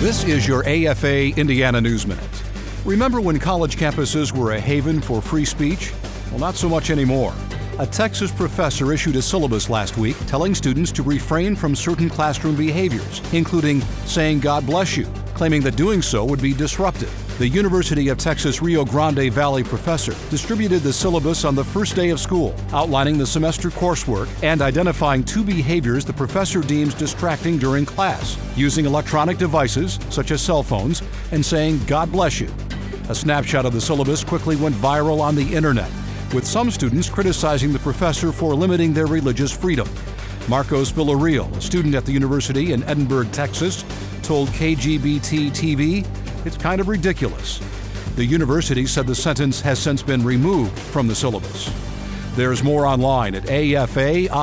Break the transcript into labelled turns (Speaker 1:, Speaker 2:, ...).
Speaker 1: This is your AFA Indiana News Minute. Remember when college campuses were a haven for free speech? Well, not so much anymore. A Texas professor issued a syllabus last week telling students to refrain from certain classroom behaviors, including saying God bless you, claiming that doing so would be disruptive. The University of Texas Rio Grande Valley professor distributed the syllabus on the first day of school, outlining the semester coursework and identifying two behaviors the professor deems distracting during class using electronic devices, such as cell phones, and saying, God bless you. A snapshot of the syllabus quickly went viral on the internet, with some students criticizing the professor for limiting their religious freedom. Marcos Villarreal, a student at the university in Edinburg, Texas, told KGBT TV it's kind of ridiculous. The university said the sentence has since been removed from the syllabus. There's more online at afain.net.